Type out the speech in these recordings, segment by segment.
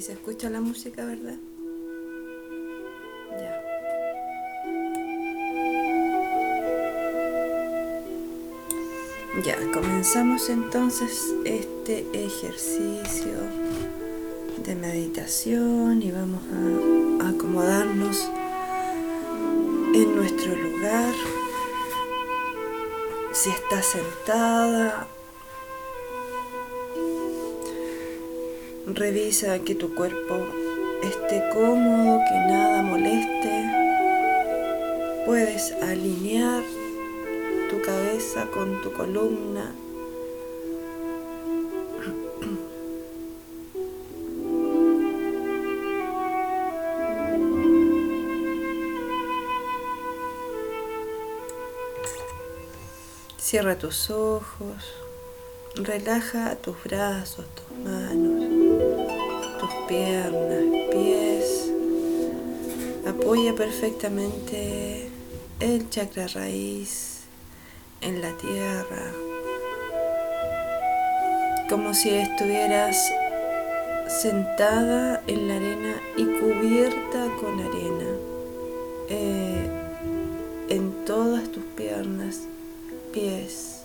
Se escucha la música, ¿verdad? Ya, comenzamos entonces este ejercicio de meditación y vamos a acomodarnos en nuestro lugar. Si está sentada Revisa que tu cuerpo esté cómodo, que nada moleste. Puedes alinear tu cabeza con tu columna. Cierra tus ojos, relaja tus brazos, tus manos piernas, pies. Apoya perfectamente el chakra raíz en la tierra, como si estuvieras sentada en la arena y cubierta con arena. Eh, en todas tus piernas, pies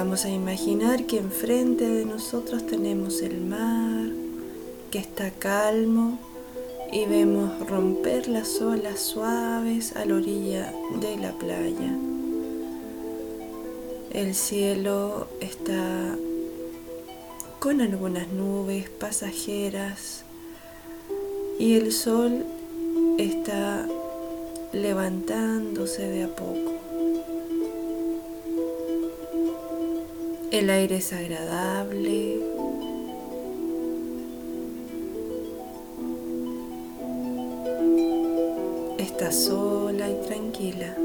Vamos a imaginar que enfrente de nosotros tenemos el mar, que está calmo y vemos romper las olas suaves a la orilla de la playa. El cielo está con algunas nubes pasajeras y el sol está levantándose de a poco. El aire es agradable. Está sola y tranquila.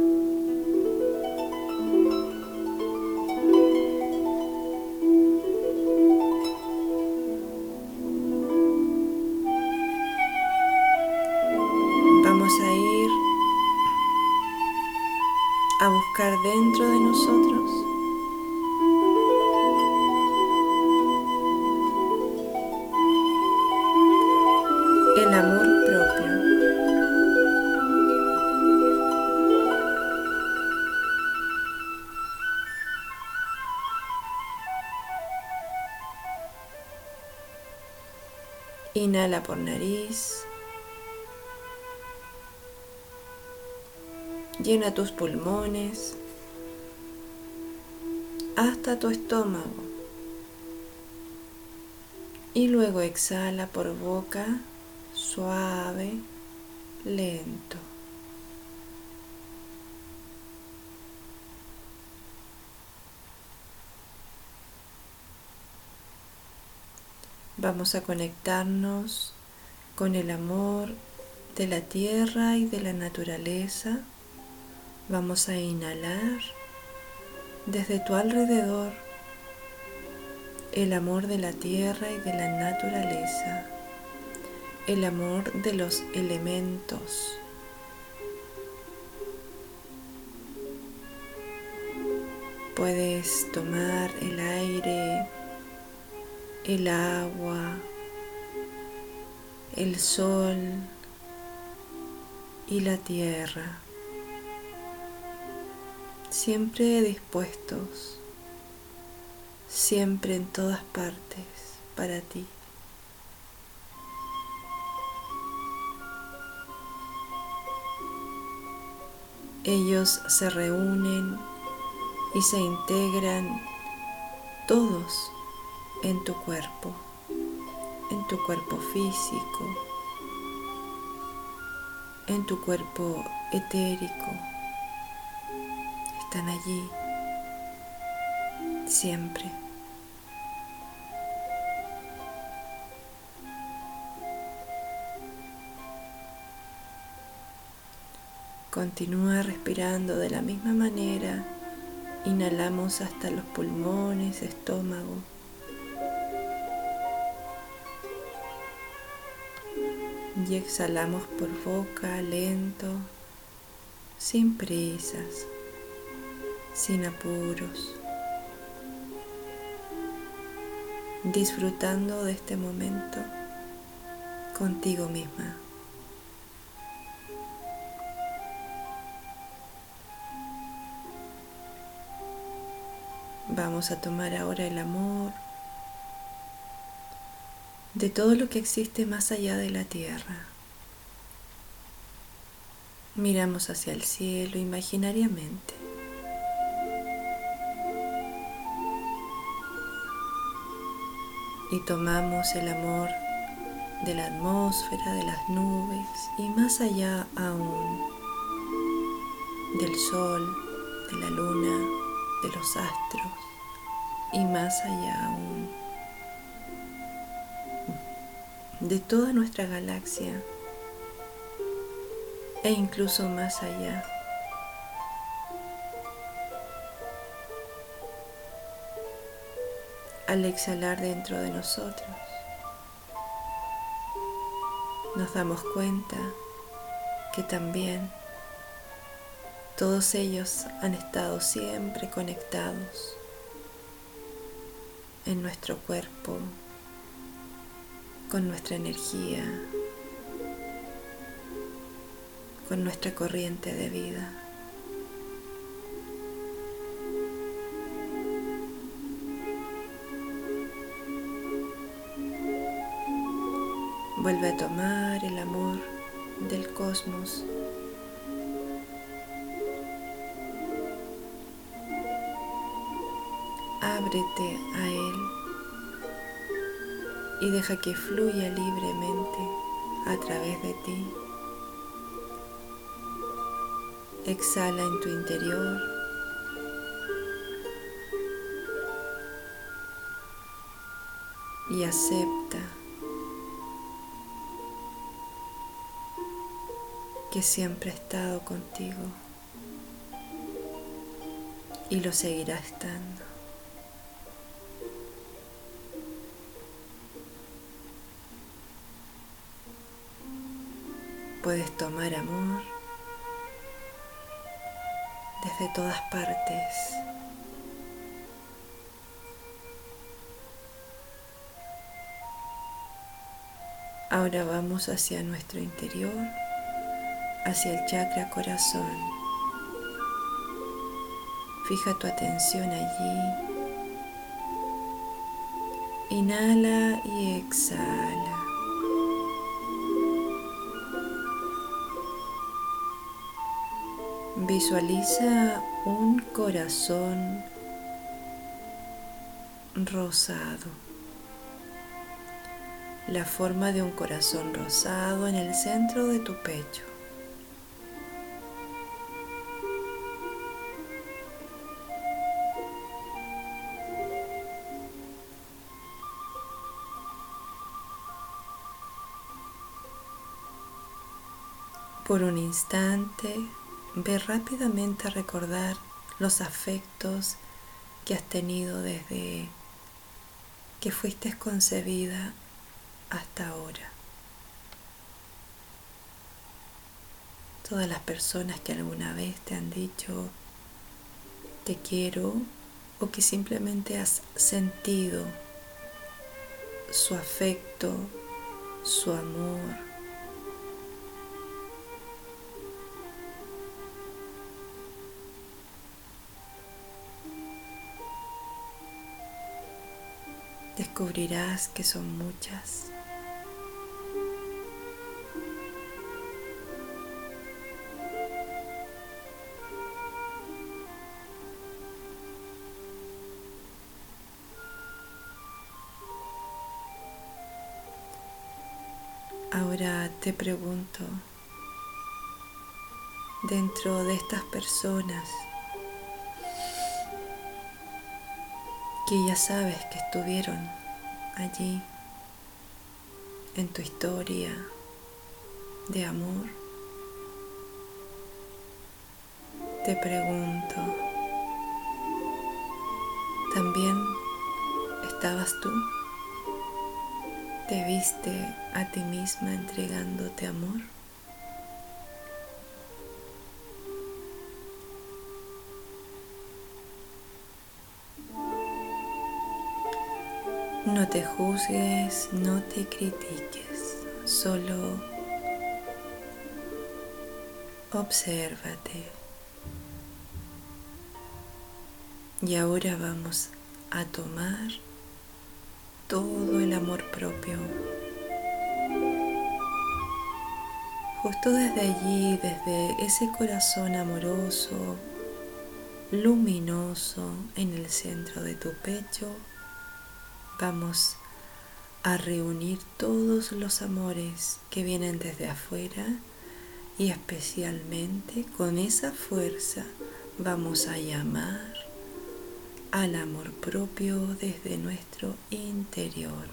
Inhala por nariz. Llena tus pulmones hasta tu estómago. Y luego exhala por boca suave, lento. Vamos a conectarnos con el amor de la tierra y de la naturaleza. Vamos a inhalar desde tu alrededor el amor de la tierra y de la naturaleza, el amor de los elementos. Puedes tomar el aire el agua, el sol y la tierra, siempre dispuestos, siempre en todas partes para ti. Ellos se reúnen y se integran todos en tu cuerpo, en tu cuerpo físico, en tu cuerpo etérico. Están allí siempre. Continúa respirando de la misma manera. Inhalamos hasta los pulmones, estómago. Y exhalamos por boca lento, sin prisas. sin apuros, disfrutando de este momento contigo misma. Vamos a tomar ahora el amor de todo lo que existe más allá de la tierra. Miramos hacia el cielo imaginariamente. Y tomamos el amor de la atmósfera, de las nubes y más allá aún del sol, de la luna, de los astros y más allá aún de toda nuestra galaxia e incluso más allá. Al exhalar dentro de nosotros, nos damos cuenta que también todos ellos han estado siempre conectados en nuestro cuerpo, con nuestra energía, con nuestra corriente de vida. Vuelve a tomar el amor del cosmos. Ábrete a él y deja que fluya libremente a través de ti. Exhala en tu interior. Y acepta que siempre ha estado contigo y lo seguirá estando. Puedes tomar amor desde todas partes. Ahora vamos hacia nuestro interior, hacia el chakra corazón. Fija tu atención allí. Inhala y exhala. Visualiza un corazón rosado. La forma de un corazón rosado en el centro de tu pecho. Por un instante Ve rápidamente a recordar los afectos que has tenido desde que fuiste concebida hasta ahora. Todas las personas que alguna vez te han dicho te quiero o que simplemente has sentido su afecto, su amor, descubrirás que son muchas. Ahora te pregunto, dentro de estas personas, que ya sabes que estuvieron allí en tu historia de amor, te pregunto, ¿también estabas tú? ¿Te viste a ti misma entregándote amor? No te juzgues, no te critiques, solo obsérvate. Y ahora vamos a tomar todo el amor propio. Justo desde allí, desde ese corazón amoroso, luminoso en el centro de tu pecho, vamos a reunir todos los amores que vienen desde afuera y especialmente con esa fuerza vamos a llamar al amor propio desde nuestro interior.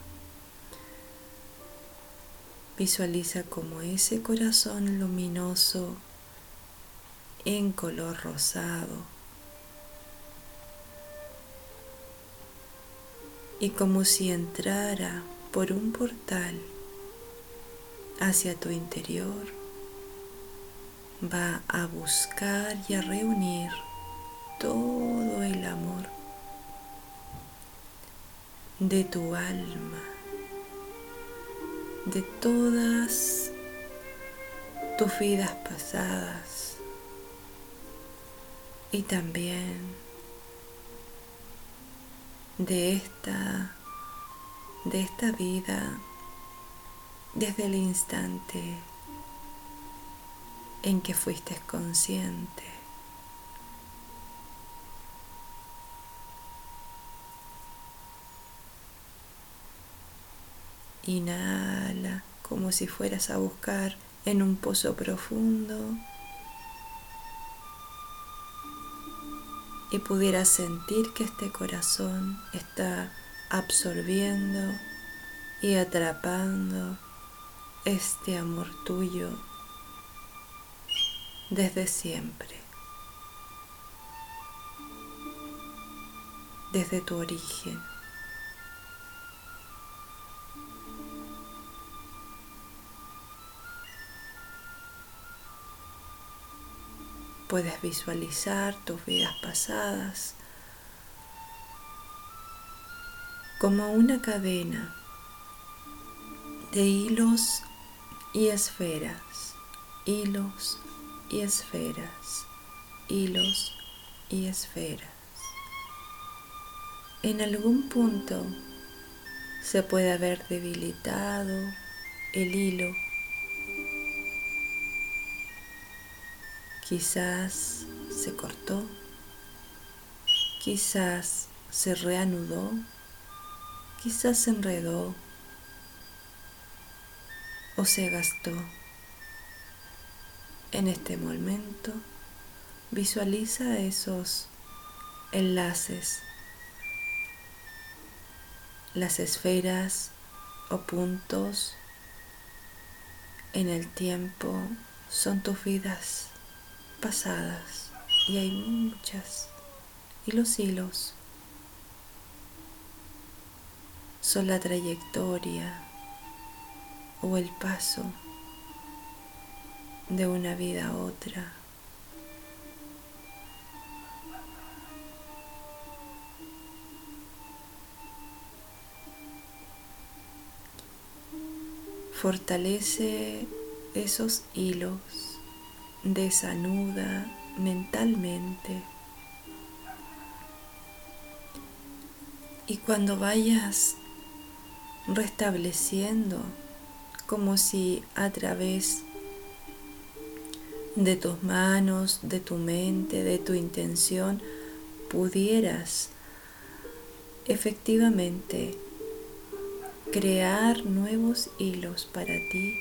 Visualiza como ese corazón luminoso en color rosado y como si entrara por un portal hacia tu interior, va a buscar y a reunir todo el amor de tu alma, de todas tus vidas pasadas y también de esta de esta vida desde el instante en que fuiste consciente. Inhala como si fueras a buscar en un pozo profundo y pudieras sentir que este corazón está absorbiendo y atrapando este amor tuyo desde siempre, desde tu origen. Puedes visualizar tus vidas pasadas como una cadena de hilos y esferas, hilos y esferas, hilos y esferas. En algún punto se puede haber debilitado el hilo Quizás se cortó, quizás se reanudó, quizás se enredó. O se gastó. En este momento visualiza esos enlaces, las esferas o puntos en el tiempo son tus vidas pasadas y hay muchas. Y los hilos son la trayectoria o el paso de una vida a otra. Fortalece esos hilos desanuda mentalmente. Y cuando vayas restableciendo, como si a través de tus manos, de tu mente, de tu intención, pudieras efectivamente crear nuevos hilos para ti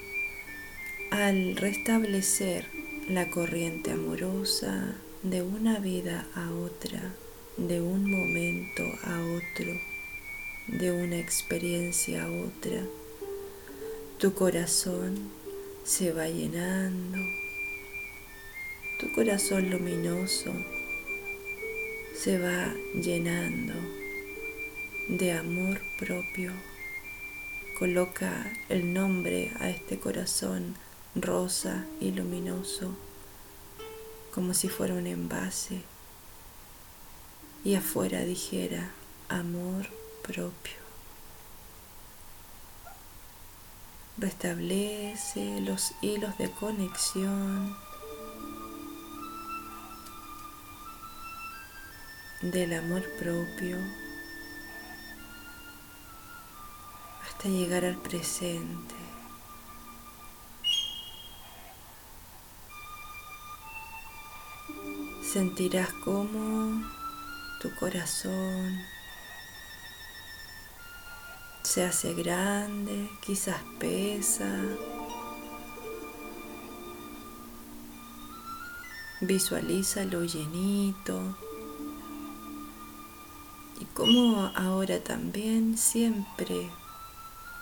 al restablecer la corriente amorosa de una vida a otra, de un momento a otro, de una experiencia a otra. Tu corazón se va llenando, tu corazón luminoso se va llenando de amor propio. Coloca el nombre a este corazón rosa y luminoso, como si fuera un envase, y afuera dijera amor propio, Restablece los hilos de conexión del amor propio hasta llegar al presente. Sentirás como tu corazón se hace grande, quizás pesa. Visualiza lo llenito. Y como ahora también siempre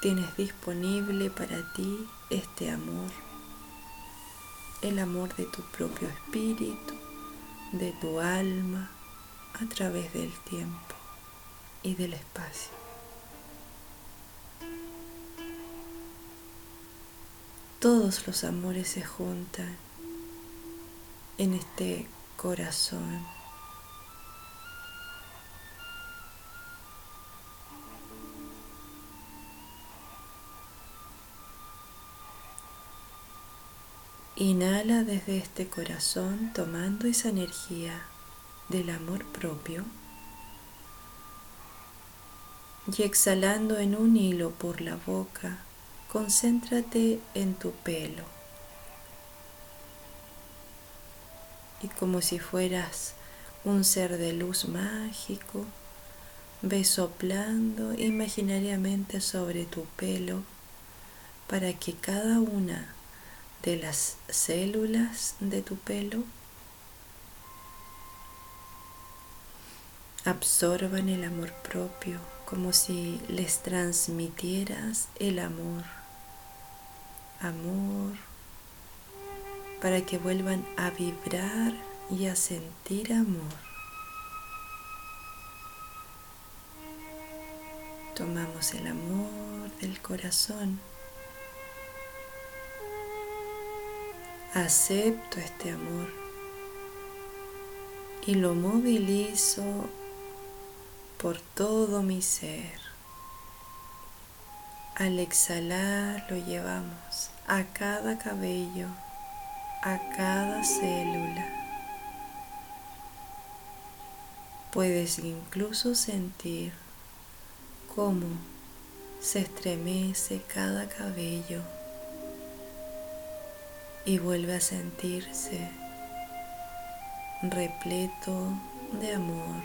tienes disponible para ti este amor. El amor de tu propio espíritu, de tu alma, a través del tiempo y del espacio. Todos los amores se juntan en este corazón. Inhala desde este corazón tomando esa energía del amor propio y exhalando en un hilo por la boca concéntrate en tu pelo. Y como si fueras un ser de luz mágico, ve soplando imaginariamente sobre tu pelo para que cada una de las células de tu pelo absorban el amor propio como si les transmitieras el amor amor, para que vuelvan a vibrar y a sentir amor. Tomamos el amor del corazón. Acepto este amor y lo movilizo por todo mi ser. Al exhalar lo llevamos a cada cabello, a cada célula. Puedes incluso sentir cómo se estremece cada cabello y vuelve a sentirse repleto de amor.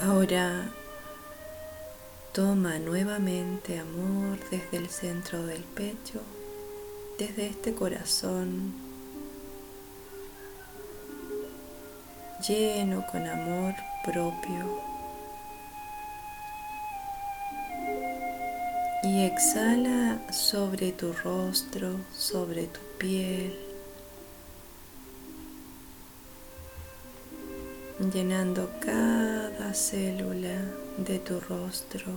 Ahora toma nuevamente amor desde el centro del pecho, desde este corazón lleno con amor propio. Y exhala sobre tu rostro, sobre tu piel. llenando cada célula de tu rostro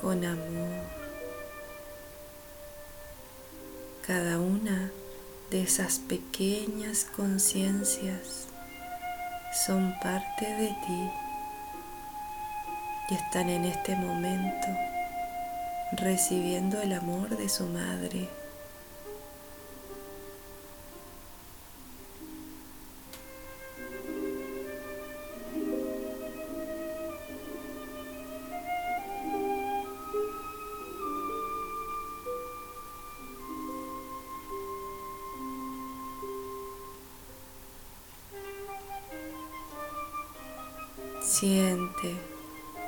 con amor. Cada una de esas pequeñas conciencias son parte de ti y están en este momento recibiendo el amor de su madre. Siente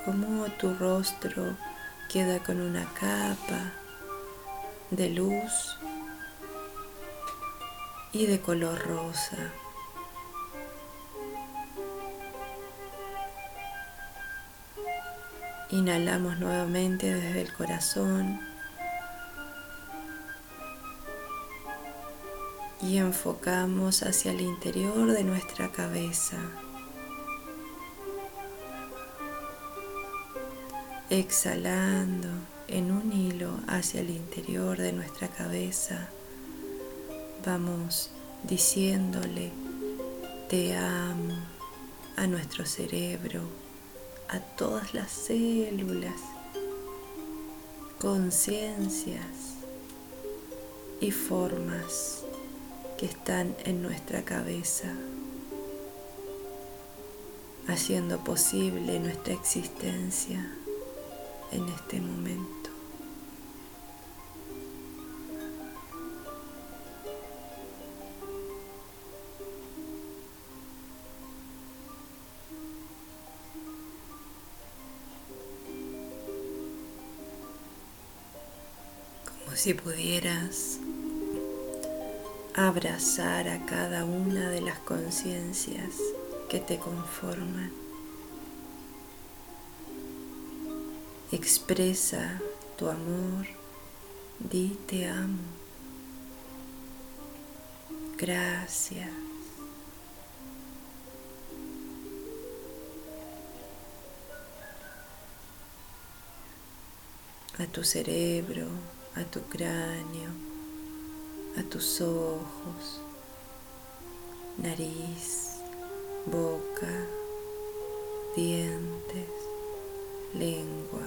cómo tu rostro queda con una capa de luz y de color rosa. Inhalamos nuevamente desde el corazón y enfocamos hacia el interior de nuestra cabeza. Exhalando en un hilo hacia el interior de nuestra cabeza, vamos diciéndole, te amo a nuestro cerebro, a todas las células, conciencias y formas que están en nuestra cabeza, haciendo posible nuestra existencia en este momento. Como si pudieras abrazar a cada una de las conciencias que te conforman. Expresa tu amor, di te amo. Gracias. A tu cerebro, a tu cráneo a tus ojos, nariz, boca, dientes, lengua,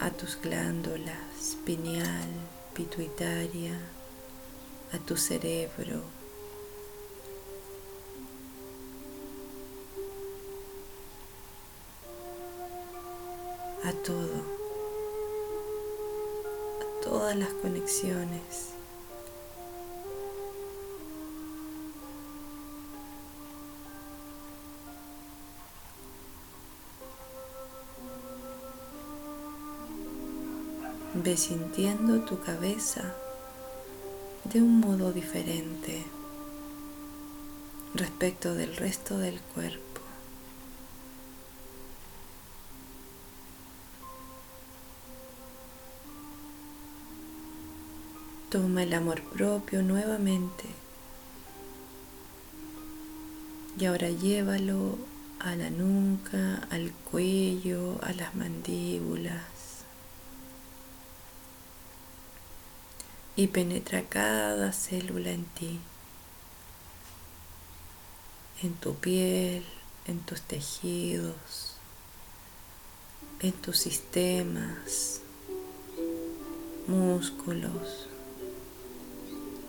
a tus glándulas pineal, pituitaria, a tu cerebro. a todo todas las conexiones. Ve sintiendo tu cabeza de un modo diferente respecto del resto del cuerpo. Toma el amor propio nuevamente y ahora llévalo a la nuca, al cuello, a las mandíbulas y penetra cada célula en ti, en tu piel, en tus tejidos, en tus sistemas, músculos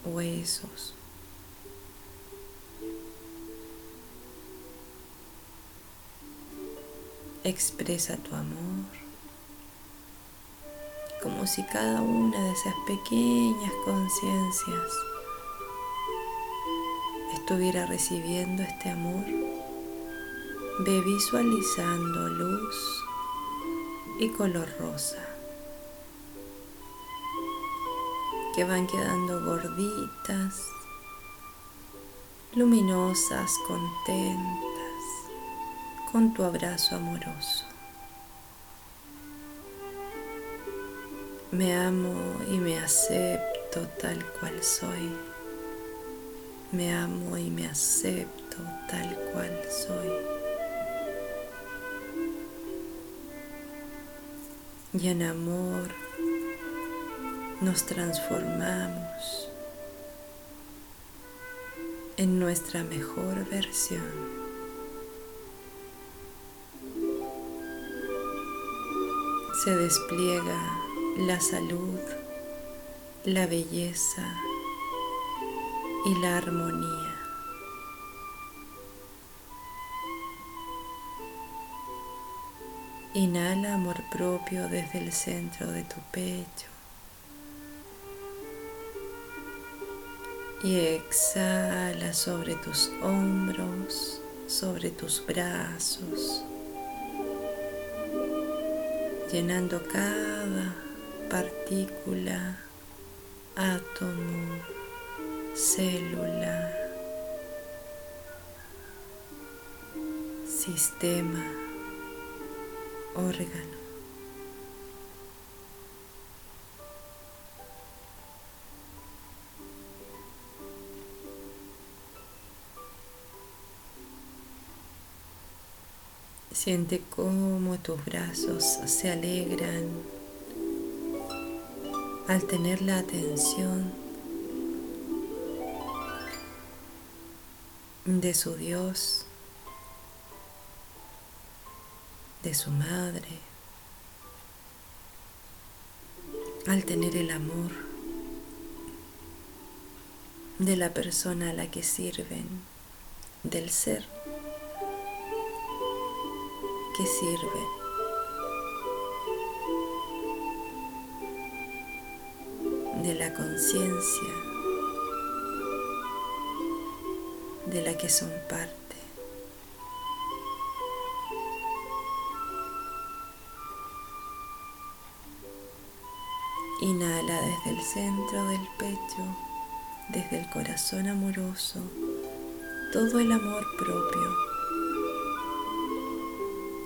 huesos. Expresa tu amor como si cada una de esas pequeñas conciencias estuviera recibiendo este amor. Ve visualizando luz y color rosa. que van quedando gorditas, luminosas, contentas, con tu abrazo amoroso. Me amo y me acepto tal cual soy. Me amo y me acepto tal cual soy. Y en amor nos transformamos en nuestra mejor versión. Se despliega la salud, la belleza y la armonía. Inhala amor propio desde el centro de tu pecho. y exhala sobre tus hombros, sobre tus brazos, llenando cada partícula, átomo, célula, sistema, órgano. Siente cómo tus brazos se alegran al tener la atención de su Dios, de su madre, al tener el amor de la persona a la que sirven, del ser que sirve. De la conciencia de la que son parte. Inhala desde el centro del pecho, desde el corazón amoroso, todo el amor propio.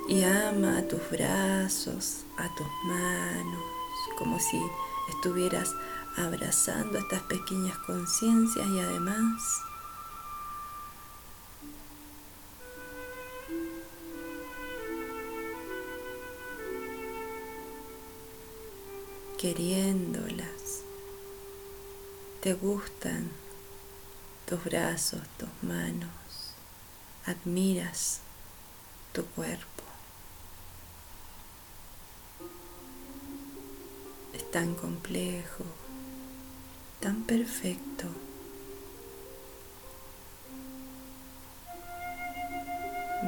Y ama a tus brazos, a tus manos, como si estuvieras abrazando estas pequeñas conciencias y además queriéndolas. Te gustan tus brazos, tus manos. Admiras tu cuerpo. Es tan complejo, tan perfecto.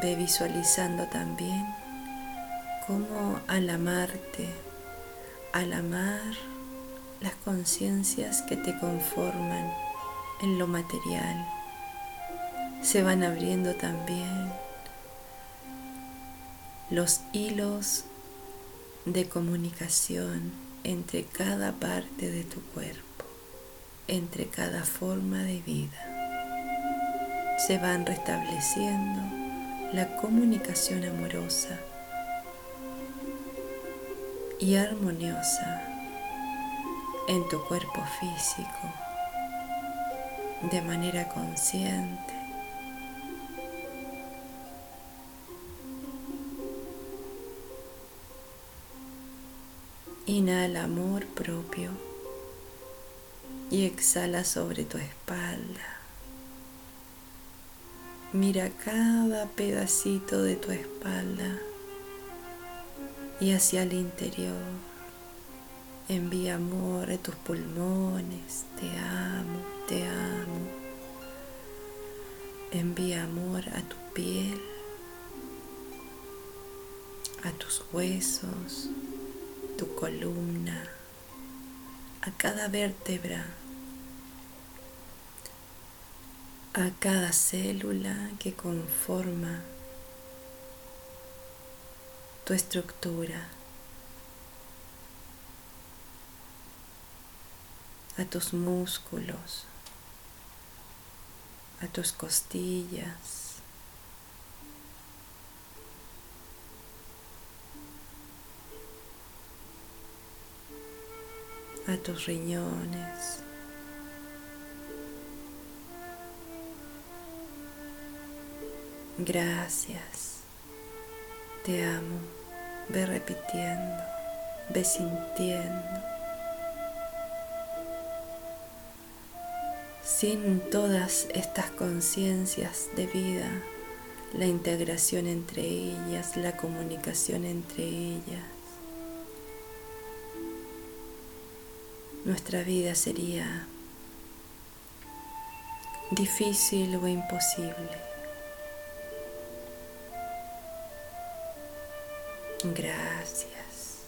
Ve visualizando también cómo al amarte al amar las conciencias que te conforman en lo material, se van abriendo también los hilos de comunicación entre cada parte de tu cuerpo, entre cada forma de vida. Se van restableciendo la comunicación amorosa y armoniosa en tu cuerpo físico de manera consciente. Inhala amor propio y exhala sobre tu espalda. Mira cada pedacito de tu espalda y hacia el interior. Envía amor a tus pulmones, te amo, te amo. Envía amor a tu piel, a tus huesos, tu columna, a cada vértebra, a cada célula que conforma tu estructura, a tus músculos, a tus costillas. A tus riñones. Gracias. Te amo. Ve repitiendo, ve sintiendo. Sin todas estas conciencias de vida, la integración entre ellas, la comunicación entre ellas, nuestra vida sería difícil o imposible. Gracias.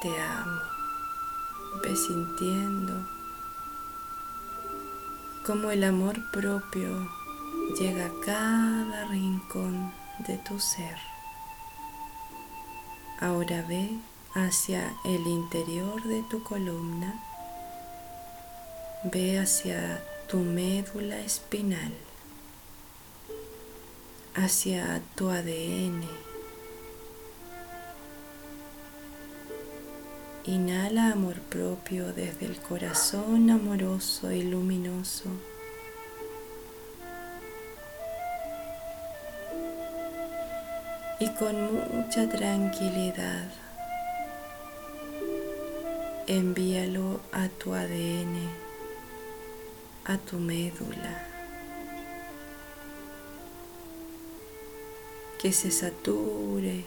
Te amo. Ve sintiendo cómo el amor propio llega a cada rincón de tu ser. Ahora ve hacia el interior de tu columna. Ve hacia tu médula espinal hacia tu ADN. Inhala amor propio desde el corazón amoroso y luminoso. Y con mucha tranquilidad envíalo a tu ADN, a tu médula. Que se sature,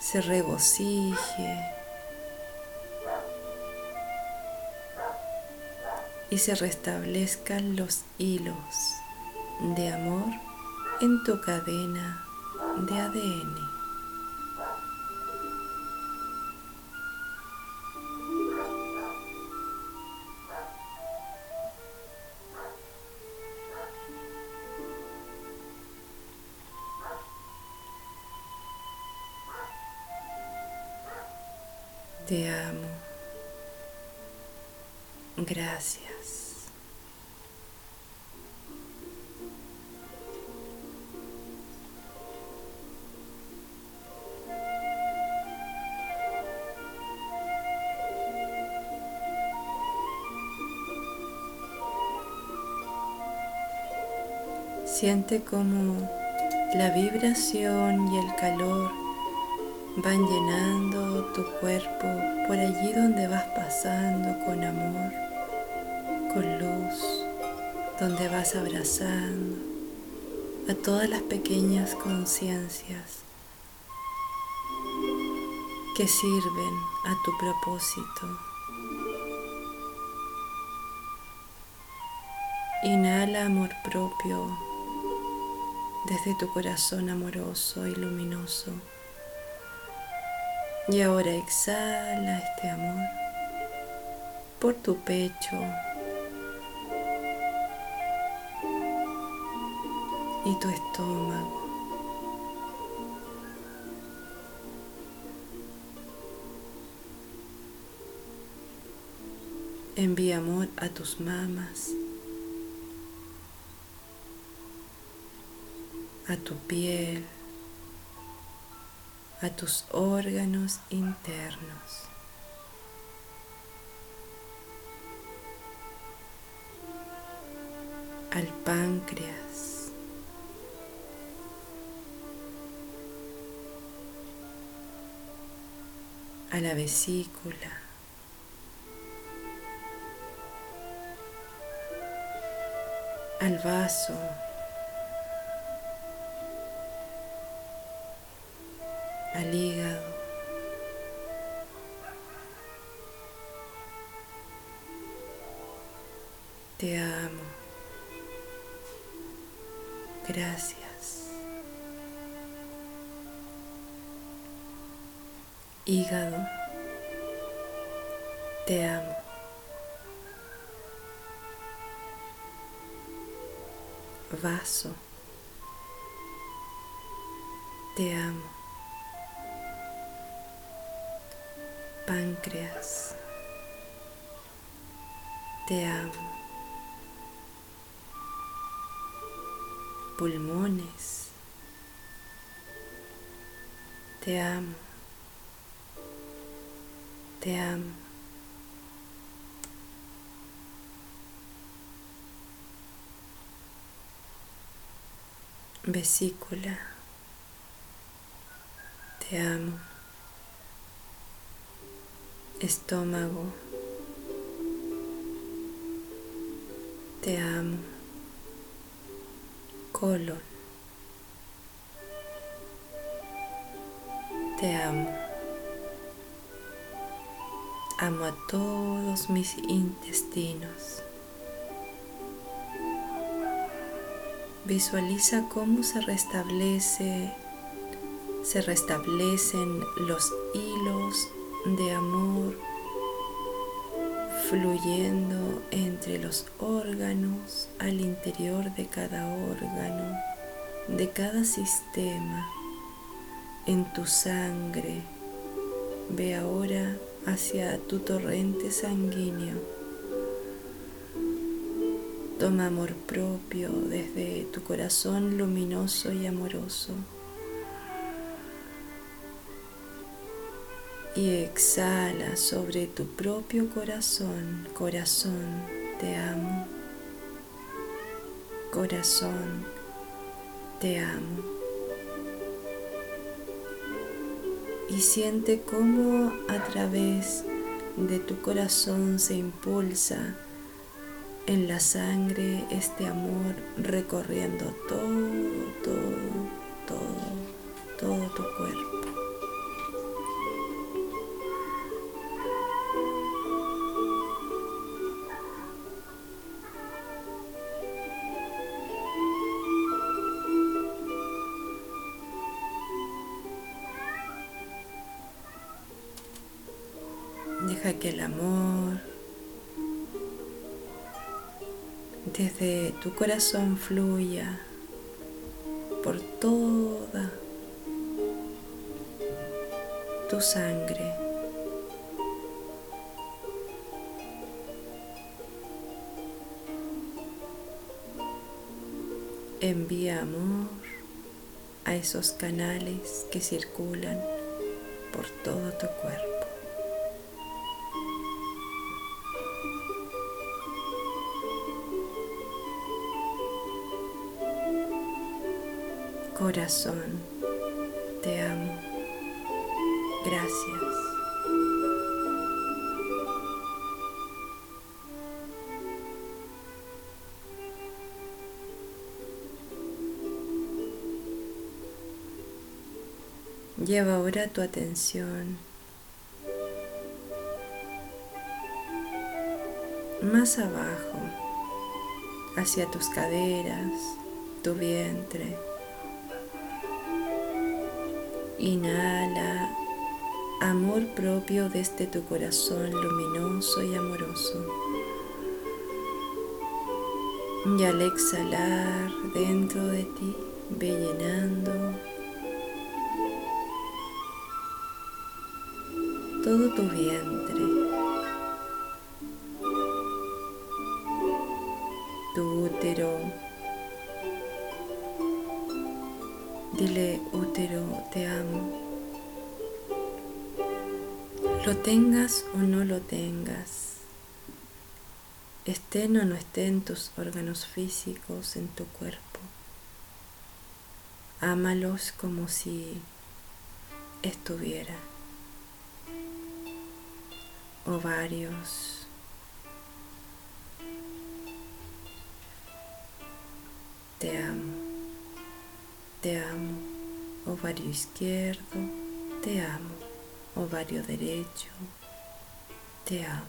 se regocije y se restablezcan los hilos de amor en tu cadena de ADN. Te amo. Gracias. Siente como la vibración y el calor van llenando tu cuerpo por allí donde vas pasando con amor, con luz, donde vas abrazando a todas las pequeñas conciencias que sirven a tu propósito. Inhala amor propio desde tu corazón amoroso y luminoso. Y ahora exhala este amor por tu pecho y tu estómago. Envía amor a tus mamas, a tu piel a tus órganos internos. al páncreas, a la vesícula, al vaso, al hígado. Te amo. Gracias. Hígado. Te amo. Vaso. Te amo. Páncreas. Te amo. Pulmones. Te amo. Te amo. Vesícula. Te amo estómago. Te amo. Colon. Te amo. Amo a todos mis intestinos. Visualiza cómo se restablece, se restablecen los hilos de amor fluyendo entre los órganos al interior de cada órgano, de cada sistema, en tu sangre. Ve ahora hacia tu torrente sanguíneo. Toma amor propio desde tu corazón luminoso y amoroso. Y exhala sobre tu propio corazón. Corazón, te amo. Corazón, te amo. Y siente cómo a través de tu corazón se impulsa en la sangre este amor recorriendo todo, todo, todo, todo tu cuerpo. Tu corazón fluya por toda tu sangre. Envía amor a esos canales que circulan por todo tu cuerpo. Corazón, te amo. Gracias. Lleva ahora tu atención más abajo, hacia tus caderas, tu vientre. Inhala amor propio desde tu corazón luminoso y amoroso. Y al exhalar dentro de ti, ve llenando todo tu vientre, o no lo tengas, estén o no estén tus órganos físicos en tu cuerpo. Ámalos como si estuviera. Ovarios. Te amo. Te amo. Ovario izquierdo. Te amo. Ovario derecho. Te amo.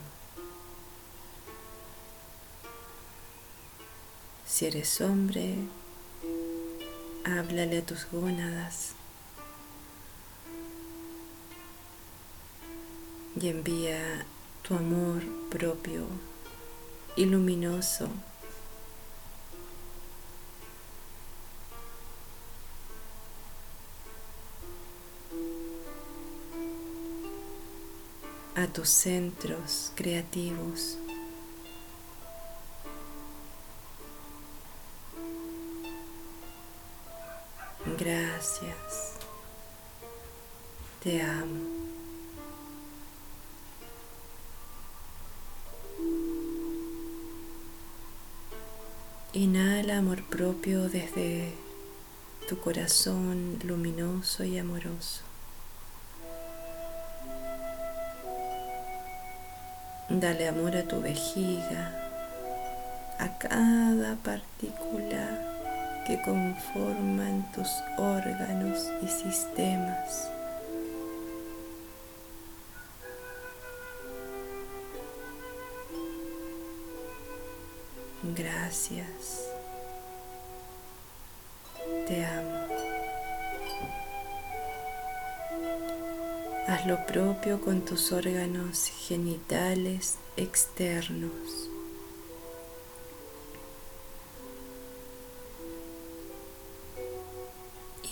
Si eres hombre, háblale a tus gónadas y envía tu amor propio y luminoso a tus centros creativos. Gracias. Te amo. Inhala amor propio desde tu corazón luminoso y amoroso. Dale amor a tu vejiga, a cada partícula que conforman tus órganos y sistemas. Gracias. Te amo. Haz lo propio con tus órganos genitales externos.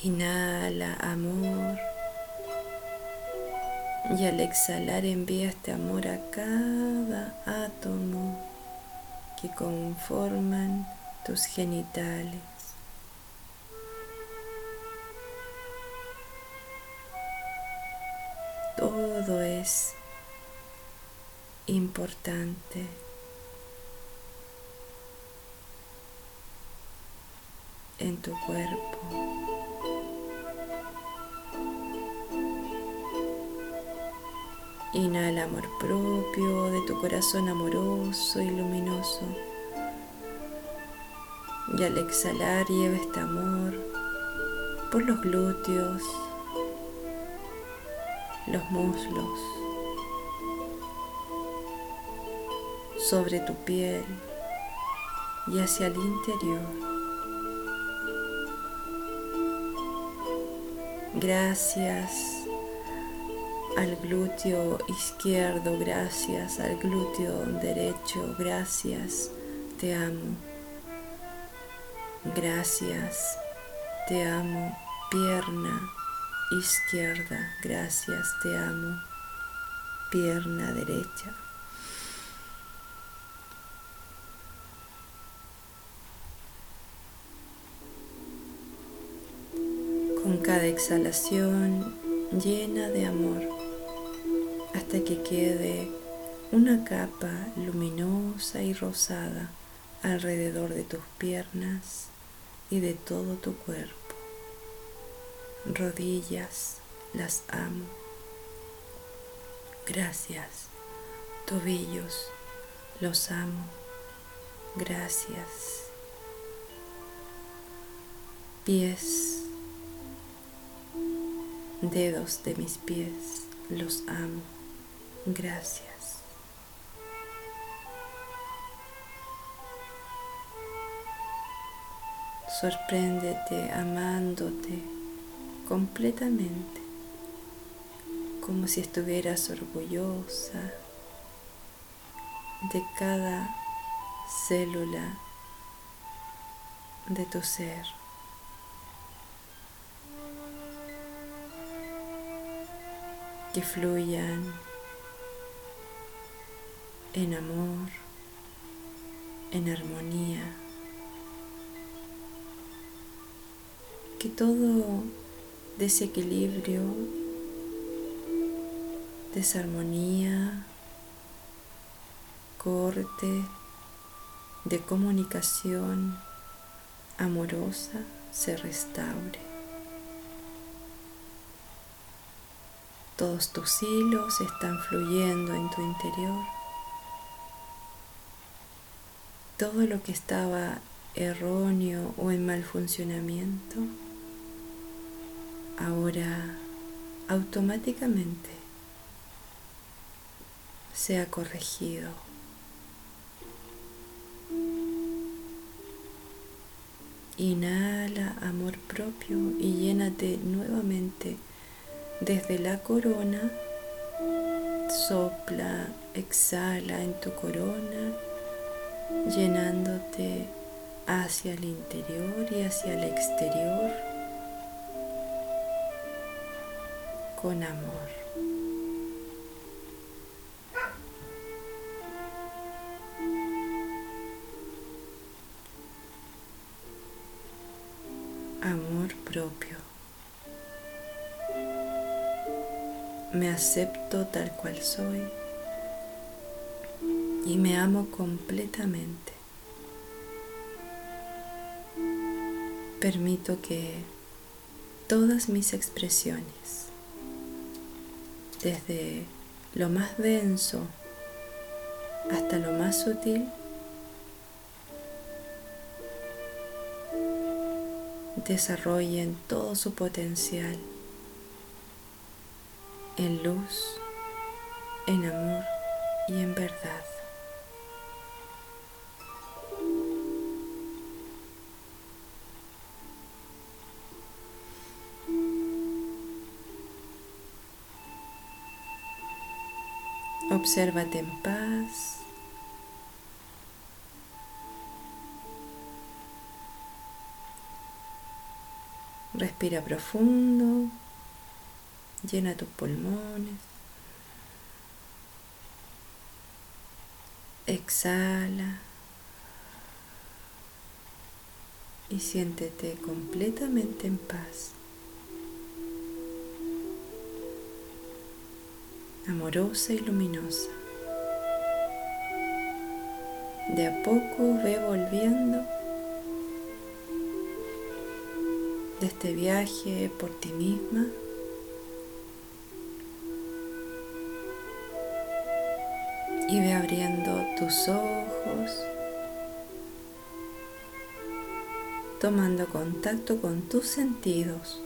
Inhala amor y al exhalar envía este amor a cada átomo que conforman tus genitales. Es importante. en tu cuerpo. Inhala amor propio de tu corazón amoroso y luminoso. Y al exhalar lleva este amor por los glúteos, los muslos, sobre tu piel y hacia el interior. Gracias al glúteo izquierdo, gracias, al glúteo derecho, gracias, te amo. Gracias, te amo, pierna izquierda, gracias, te amo, pierna derecha. Con cada exhalación llena de amor hasta que quede una capa luminosa y rosada alrededor de tus piernas y de todo tu cuerpo. Rodillas, las amo. Gracias. Tobillos, los amo. Gracias. Pies, dedos de mis pies, los amo. Gracias. Sorpréndete amándote completamente, como si estuvieras orgullosa de cada célula de tu ser. Que fluyan en amor, en armonía. Que todo desequilibrio, desarmonía, corte de comunicación amorosa se restaure. Todos tus hilos están fluyendo en tu interior todo lo que estaba erróneo o en mal funcionamiento, ahora automáticamente se ha corregido. Inhala amor propio y llénate nuevamente desde la corona. Sopla, exhala en tu corona llenándote hacia el interior y hacia el exterior con amor. Amor propio. Me acepto tal cual soy y me amo completamente. Permito que todas mis expresiones, desde lo más denso hasta lo más sutil, desarrollen todo su potencial en luz, en amor y en verdad. Obsérvate en paz. Respira profundo. Llena tus pulmones. Exhala. Y siéntete completamente en paz. Amorosa y luminosa. De a poco ve volviendo de este viaje por ti misma y ve abriendo tus ojos, tomando contacto con tus sentidos.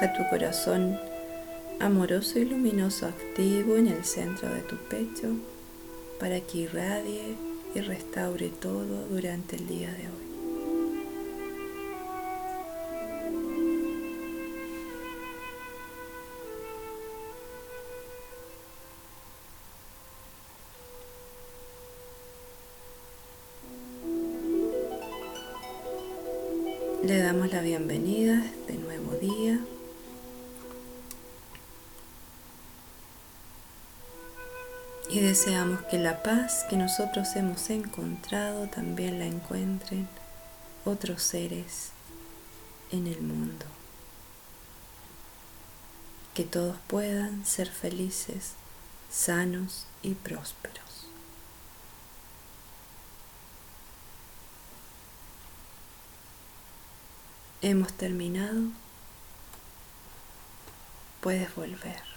Deja tu corazón amoroso y luminoso activo en el centro de tu pecho para que irradie y restaure todo durante el día de hoy. Le damos la bienvenida Y deseamos que la paz que nosotros hemos encontrado también la encuentren otros seres en el mundo. Que todos puedan ser felices, sanos y prósperos. Hemos terminado. Puedes volver.